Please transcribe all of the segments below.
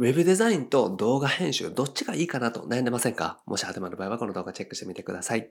ウェブデザインと動画編集、どっちがいいかなと悩んでませんか？もし当てまる場合はこの動画チェックしてみてください。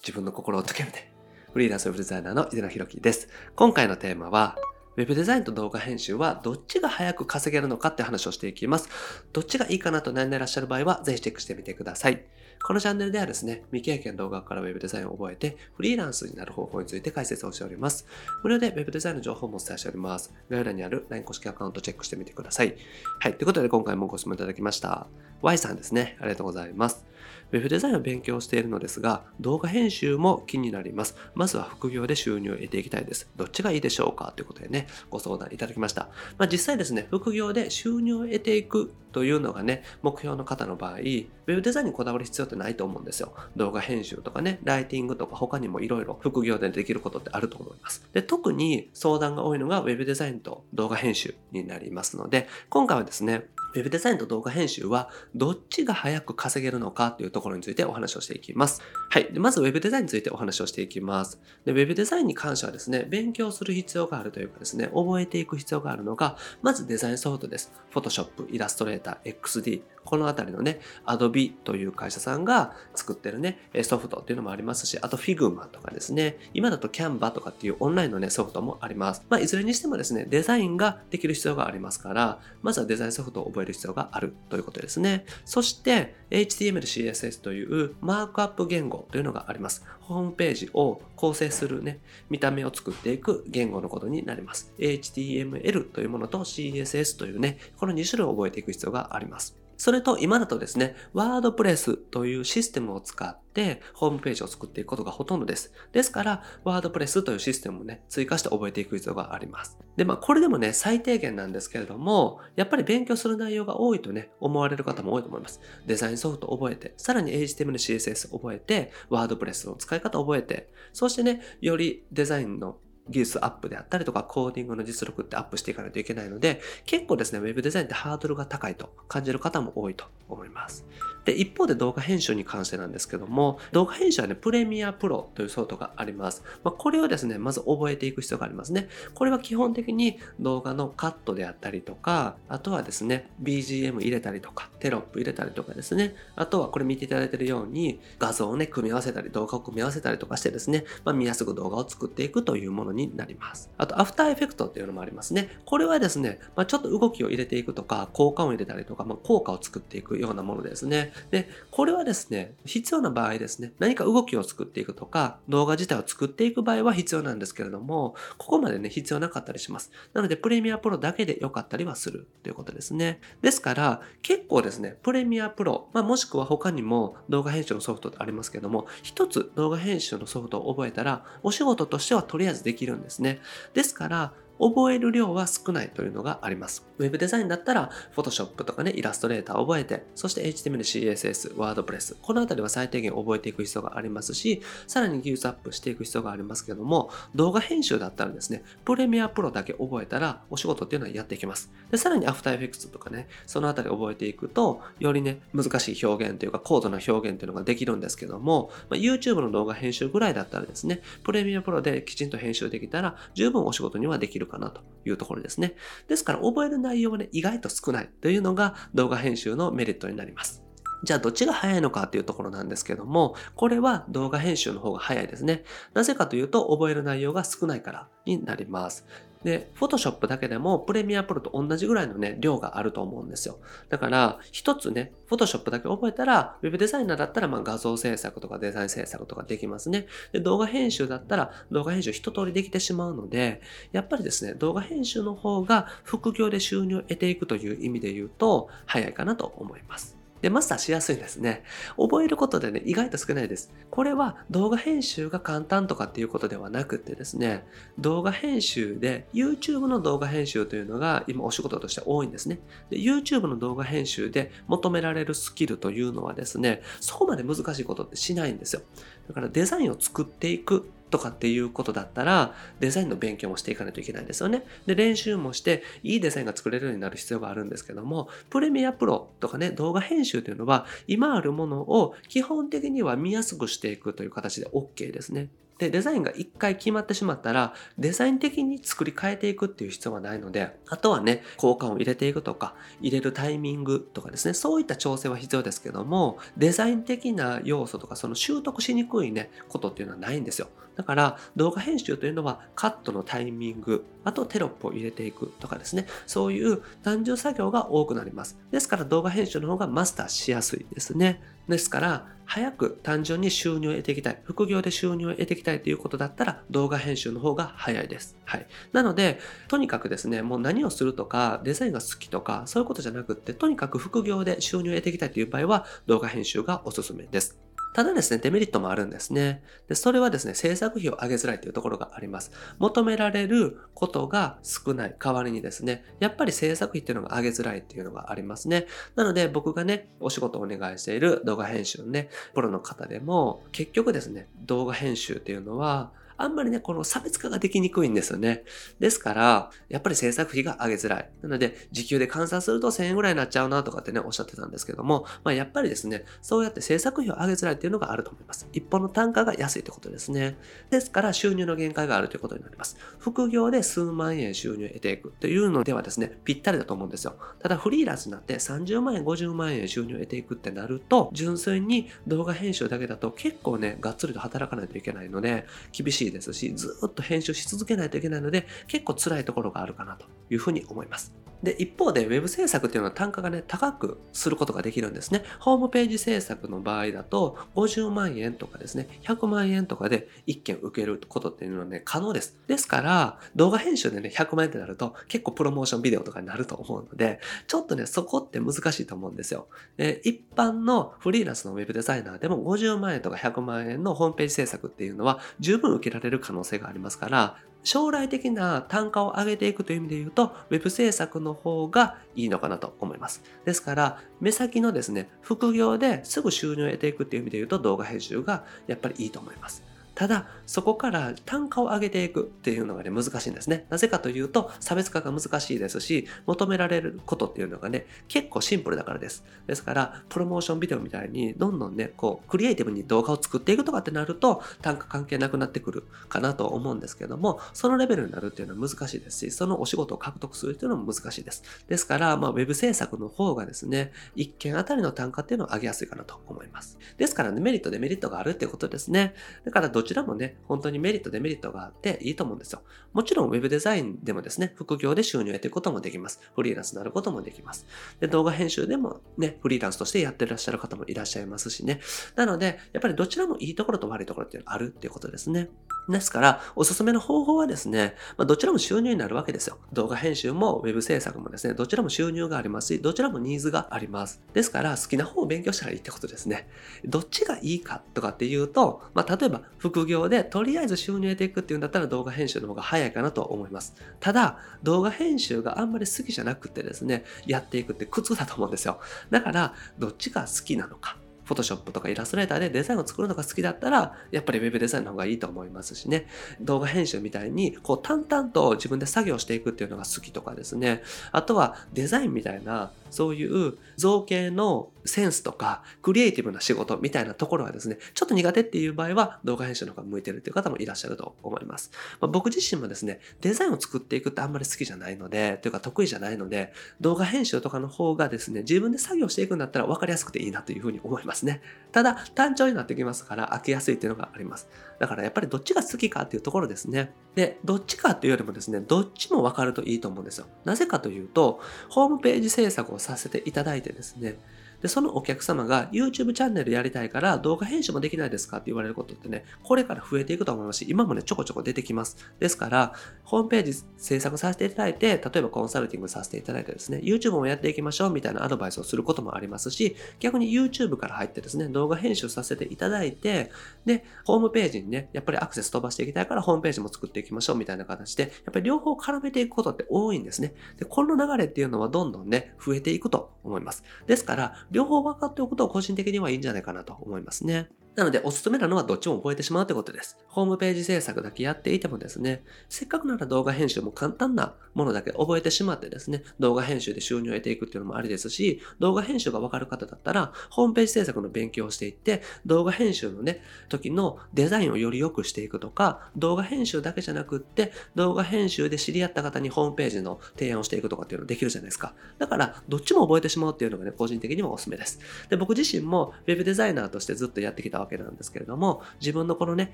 自分の心を解けるね。フリーランスウェブデザイナーの井出野弘樹です。今回のテーマは、ウェブデザインと動画編集はどっちが早く稼げるのかって話をしていきます。どっちがいいかなと悩んでいらっしゃる場合は、ぜひチェックしてみてください。このチャンネルではですね、未経験動画から Web デザインを覚えて、フリーランスになる方法について解説をしております。無料で Web デザインの情報もお伝えしております。概要欄にある LINE 公式アカウントチェックしてみてください。はい。ということで今回もご質問いただきました。Y さんですね。ありがとうございます。ウェブデザインを勉強しているのですが、動画編集も気になります。まずは副業で収入を得ていきたいです。どっちがいいでしょうか？ということでね、ご相談いただきました。まあ、実際ですね、副業で収入を得ていくというのがね、目標の方の場合、ウェブデザインにこだわる必要ってないと思うんですよ。動画編集とかね、ライティングとか他にもいろいろ副業でできることってあると思います。で、特に相談が多いのがウェブデザインと動画編集になりますので、今回はですね、ウェブデザインと動画編集はどっちが早く稼げるのかというところについてお話をしていきます。はい。でまずウェブデザインについてお話をしていきます。でウェブデザインに関してはですね、勉強する必要があるというかですね、覚えていく必要があるのが、まずデザインソフトです。Photoshop、Illustrator、XD、このあたりのね、Adobe という会社さんが作ってるね、ソフトっていうのもありますし、あと Figma とかですね、今だと Canva とかっていうオンラインのね、ソフトもあります。まあ、いずれにしてもですね、デザインができる必要がありますから、まずはデザインソフトを覚える必要があるということですね。そして、HTML、CSS というマークアップ言語というのがあります。ホームページを構成するね、見た目を作っていく言語のことになります。HTML というものと CSS というね、この2種類を覚えていく必要があります。それと今だとですね、ワードプレスというシステムを使ってホームページを作っていくことがほとんどです。ですから、ワードプレスというシステムをね、追加して覚えていく必要があります。で、まあ、これでもね、最低限なんですけれども、やっぱり勉強する内容が多いとね、思われる方も多いと思います。デザインソフトを覚えて、さらに HTML、CSS 覚えて、ワードプレスの使い方を覚えて、そしてね、よりデザインの技術アップであったりとか、コーディングの実力ってアップしていかないといけないので、結構ですね、ウェブデザインってハードルが高いと感じる方も多いと思います。で、一方で動画編集に関してなんですけども、動画編集はね、プレミアプロというソフトがあります。まあ、これをですね、まず覚えていく必要がありますね。これは基本的に動画のカットであったりとか、あとはですね、BGM 入れたりとか、テロップ入れたりとかですね、あとはこれ見ていただいているように、画像をね、組み合わせたり、動画を組み合わせたりとかしてですね、まあ、見やすく動画を作っていくというものになります。あと、アフターエフェクトっていうのもありますね。これはですね、まあ、ちょっと動きを入れていくとか、効果音を入れたりとか、まあ、効果を作っていくようなものですね。で、これはですね、必要な場合ですね、何か動きを作っていくとか、動画自体を作っていく場合は必要なんですけれども、ここまでね、必要なかったりします。なので、プレミアプロだけで良かったりはするということですね。ですから、結構ですね、プレミアプロ、まあ、もしくは他にも動画編集のソフトってありますけども、一つ動画編集のソフトを覚えたら、お仕事としてはとりあえずできるんですね。ですから、覚える量は少ないというのがあります。ウェブデザインだったら、Photoshop とかね、イラストレーター覚えて、そして HTML、CSS、WordPress、このあたりは最低限覚えていく必要がありますし、さらに技術アップしていく必要がありますけども、動画編集だったらですね、プレミアプロだけ覚えたら、お仕事っていうのはやっていきます。で、さらに After Effects とかね、そのあたり覚えていくと、よりね、難しい表現というか、高度な表現っていうのができるんですけども、まあ、YouTube の動画編集ぐらいだったらですね、プレミアプロできちんと編集できたら、十分お仕事にはできるかなというところですね。ですから覚える内容はね、意外と少ないというのが動画編集のメリットになります。じゃあどっちが早いのかっていうところなんですけども、これは動画編集の方が早いですね。なぜかというと覚える内容が少ないからになります。で、Photoshop だけでもプレミアプロと同じぐらいのね、量があると思うんですよ。だから、一つね、Photoshop だけ覚えたら、Web デザイナーだったら、まあ画像制作とかデザイン制作とかできますね。で、動画編集だったら、動画編集一通りできてしまうので、やっぱりですね、動画編集の方が副業で収入を得ていくという意味で言うと、早いかなと思います。で、マスターしやすいですね。覚えることでね、意外と少ないです。これは動画編集が簡単とかっていうことではなくてですね、動画編集で YouTube の動画編集というのが今お仕事として多いんですね。で YouTube の動画編集で求められるスキルというのはですね、そこまで難しいことってしないんですよ。だからデザインを作っていくとかっていうことだったら、デザインの勉強もしていかないといけないんですよね。で、練習もして、いいデザインが作れるようになる必要があるんですけども、プレミアプロとかね、動画編集というのは、今あるものを基本的には見やすくしていくという形で OK ですね。で、デザインが一回決まってしまったら、デザイン的に作り変えていくっていう必要はないので、あとはね、効果を入れていくとか、入れるタイミングとかですね、そういった調整は必要ですけども、デザイン的な要素とか、その習得しにくいね、ことっていうのはないんですよ。だから動画編集というのはカットのタイミング、あとテロップを入れていくとかですね、そういう単純作業が多くなります。ですから動画編集の方がマスターしやすいですね。ですから、早く単純に収入を得ていきたい。副業で収入を得ていきたいということだったら動画編集の方が早いです。はい。なので、とにかくですね、もう何をするとか、デザインが好きとか、そういうことじゃなくって、とにかく副業で収入を得ていきたいという場合は動画編集がおすすめです。ただですね、デメリットもあるんですね。で、それはですね、制作費を上げづらいというところがあります。求められることが少ない代わりにですね、やっぱり制作費っていうのが上げづらいっていうのがありますね。なので僕がね、お仕事をお願いしている動画編集のね、プロの方でも、結局ですね、動画編集っていうのは、あんまりね、この差別化ができにくいんですよね。ですから、やっぱり制作費が上げづらい。なので、時給で換算すると1000円ぐらいになっちゃうなとかってね、おっしゃってたんですけども、まあ、やっぱりですね、そうやって制作費を上げづらいっていうのがあると思います。一本の単価が安いってことですね。ですから、収入の限界があるということになります。副業で数万円収入を得ていくというのではですね、ぴったりだと思うんですよ。ただ、フリーランスになって30万円、50万円収入を得ていくってなると、純粋に動画編集だけだと結構ね、がっつりと働かないといけないので、厳しいですし、ずっとと編集し続けないといけないので、結構辛いところがあるかなというふうに思います。で、一方で Web 制作っていうのは単価がね、高くすることができるんですね。ホームページ制作の場合だと、50万円とかですね、100万円とかで1件受けることっていうのはね、可能です。ですから、動画編集でね、100万円ってなると、結構プロモーションビデオとかになると思うので、ちょっとね、そこって難しいと思うんですよ。で一般のフリーランスの Web デザイナーでも50万円とか100万円のホームページ制作っていうのは十分受けられる可能性がありますから、将来的な単価を上げていくという意味で言うと、ウェブ制作の方がいいのかなと思います。ですから、目先のですね、副業ですぐ収入を得ていくという意味で言うと、動画編集がやっぱりいいと思います。ただ、そこから単価を上げていくっていうのがね、難しいんですね。なぜかというと、差別化が難しいですし、求められることっていうのがね、結構シンプルだからです。ですから、プロモーションビデオみたいに、どんどんね、こう、クリエイティブに動画を作っていくとかってなると、単価関係なくなってくるかなと思うんですけども、そのレベルになるっていうのは難しいですし、そのお仕事を獲得するっていうのも難しいです。ですから、まあ、ウェブ制作の方がですね、1件あたりの単価っていうのを上げやすいかなと思います。ですからね、メリット、デメリットがあるっていうことですね。だから、どちらもね、本当にメリット、デメリットがあっていいと思うんですよ。もちろん Web デザインでもですね、副業で収入を得ていくこともできます。フリーランスになることもできます。で、動画編集でもね、フリーランスとしてやってらっしゃる方もいらっしゃいますしね。なので、やっぱりどちらもいいところと悪いところっていうのがあるっていうことですね。ですから、おすすめの方法はですね、まあ、どちらも収入になるわけですよ。動画編集も Web 制作もですね、どちらも収入がありますし、どちらもニーズがあります。ですから、好きな方を勉強したらいいってことですね。どっちがいいかとかっていうと、まあ、例えば副業でとりあえず収入を得ていくっていうんだったら動画編集の方が早いかなと思います。ただ、動画編集があんまり好きじゃなくてですね、やっていくって苦痛だと思うんですよ。だから、どっちが好きなのか。フォトショップとかイラストレーターでデザインを作るのが好きだったら、やっぱり Web デザインの方がいいと思いますしね。動画編集みたいに、こう淡々と自分で作業していくっていうのが好きとかですね。あとはデザインみたいな、そういう造形のセンスとか、クリエイティブな仕事みたいなところはですね、ちょっと苦手っていう場合は動画編集の方が向いてるっていう方もいらっしゃると思います。まあ、僕自身もですね、デザインを作っていくってあんまり好きじゃないので、というか得意じゃないので、動画編集とかの方がですね、自分で作業していくんだったら分かりやすくていいなというふうに思いますね。ただ、単調になってきますから開けやすいっていうのがあります。だからやっぱりどっちが好きかっていうところですね。で、どっちかっていうよりもですね、どっちも分かるといいと思うんですよ。なぜかというと、ホームページ制作をさせていただいてですね、で、そのお客様が YouTube チャンネルやりたいから動画編集もできないですか？って言われることってね、これから増えていくと思いますし、今もね、ちょこちょこ出てきます。ですから、ホームページ制作させていただいて、例えばコンサルティングさせていただいてですね、YouTube もやっていきましょうみたいなアドバイスをすることもありますし、逆に YouTube から入ってですね、動画編集させていただいて、で、ホームページにね、やっぱりアクセス飛ばしていきたいからホームページも作っていきましょうみたいな形で、やっぱり両方絡めていくことって多いんですね。で、この流れっていうのはどんどんね、増えていくと思います。ですから、両方分かっておくと個人的にはいいんじゃないかなと思いますね。なので、おすすめなのはどっちも覚えてしまうということです。ホームページ制作だけやっていてもですね、せっかくなら動画編集も簡単なものだけ覚えてしまってですね、動画編集で収入を得ていくっていうのもありですし、動画編集がわかる方だったら、ホームページ制作の勉強をしていって、動画編集のね、時のデザインをより良くしていくとか、動画編集だけじゃなくって、動画編集で知り合った方にホームページの提案をしていくとかっていうのできるじゃないですか。だから、どっちも覚えてしまうっていうのがね、個人的にもおすすめです。で、僕自身も Web デザイナーとしてずっとやってきたわけなんですけれども、自分のこのね、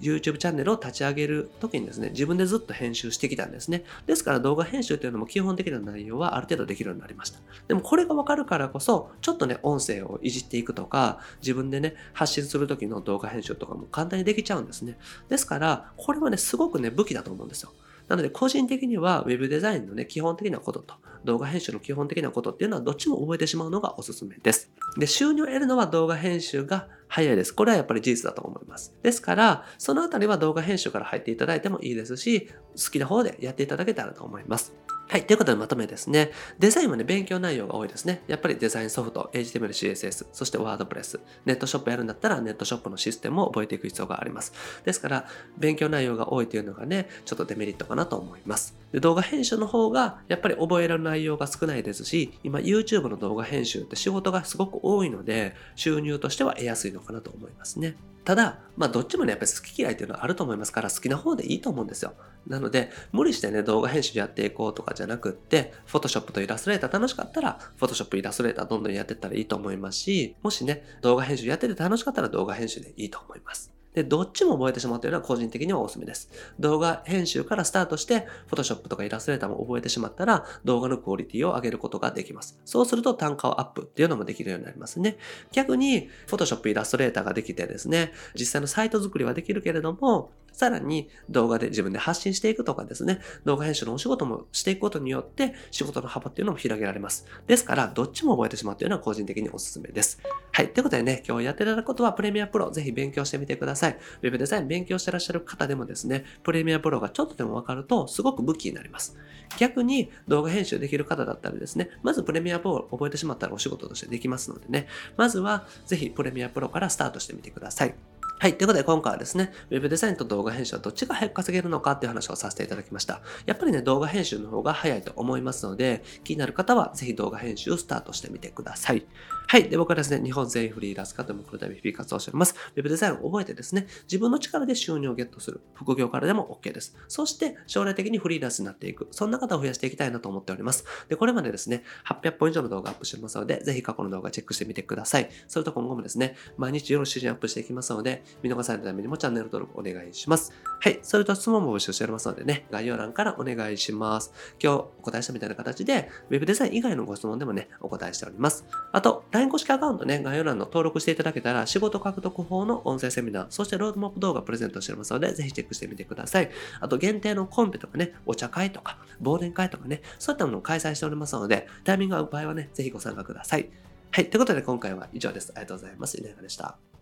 YouTube チャンネルを立ち上げる時にですね、自分でずっと編集してきたんですね。ですから動画編集というのも基本的な内容はある程度できるようになりました。でもこれがわかるからこそ、ちょっとね、音声をいじっていくとか、自分でね、発信する時の動画編集とかも簡単にできちゃうんですね。ですから、これはね、すごくね、武器だと思うんですよ。なので、個人的には Web デザインのね、基本的なことと、動画編集の基本的なことっていうのはどっちも覚えてしまうのがおすすめです。で、収入を得るのは動画編集が早いです。これはやっぱり事実だと思います。ですから、そのあたりは動画編集から入っていただいてもいいですし、好きな方でやっていただけたらと思います。はい。ということでまとめですね。デザインはね、勉強内容が多いですね。やっぱりデザインソフト、HTML、CSS、そしてワードプレス。ネットショップやるんだったらネットショップのシステムを覚えていく必要があります。ですから、勉強内容が多いというのがね、ちょっとデメリットかなと思います。で動画編集の方が、やっぱり覚えられる内容が少ないですし、今 YouTube の動画編集って仕事がすごく多いので、収入としては得やすいのかなと思いますね。ただ、まあどっちもね、やっぱり好き嫌いっていうのはあると思いますから、好きな方でいいと思うんですよ。なので、無理してね、動画編集やっていこうとかじゃなくって、フォトショップとイラストレーター楽しかったら、フォトショップイラストレーターどんどんやってったらいいと思いますし、もしね、動画編集やってて楽しかったら動画編集でいいと思います。で、どっちも覚えてしまうというのは個人的にはおすすめです。動画編集からスタートして、Photoshop とかイラストレーターも覚えてしまったら、動画のクオリティを上げることができます。そうすると単価をアップっていうのもできるようになりますね。逆に、Photoshop イラストレーターができてですね、実際のサイト作りはできるけれども、さらに動画で自分で発信していくとかですね、動画編集のお仕事もしていくことによって仕事の幅っていうのも広げられます。ですから、どっちも覚えてしまうというのは個人的におすすめです。はい。ということでね、今日やっていただくことはプレミアプロぜひ勉強してみてください。Web デザイン勉強してらっしゃる方でもですね、プレミアプロがちょっとでもわかるとすごく武器になります。逆に動画編集できる方だったらですね、まずプレミアプロを覚えてしまったらお仕事としてできますのでね、まずはぜひプレミアプロからスタートしてみてください。はい。ということで今回はですね、Web デザインと動画編集はどっちが早く稼げるのかっていう話をさせていただきました。やっぱりね、動画編集の方が早いと思いますので、気になる方はぜひ動画編集をスタートしてみてください。はい。で、僕はですね、日本全員フリーランス化という目標で日々活動しております。Web デザインを覚えてですね、自分の力で収入をゲットする。副業からでも OK です。そして将来的にフリーランスになっていく。そんな方を増やしていきたいなと思っております。で、これまでですね、800本以上の動画アップしてますので、ぜひ過去の動画チェックしてみてください。それと今後もですね、毎日夜7時にアップしていきますので、見逃さないためにもチャンネル登録お願いします。はい。それと質問も募集しておりますのでね、概要欄からお願いします。今日お答えしたみたいな形で、Web デザイン以外のご質問でもね、お答えしております。あと、LINE 公式アカウントね、概要欄の登録していただけたら、仕事獲得法の音声セミナー、そしてロードマップ動画プレゼントしておりますので、ぜひチェックしてみてください。あと、限定のコンペとかね、お茶会とか、忘年会とかね、そういったものを開催しておりますので、タイミングが合う場合はね、ぜひご参加ください。はい。ということで今回は以上です。ありがとうございます。稲原でした。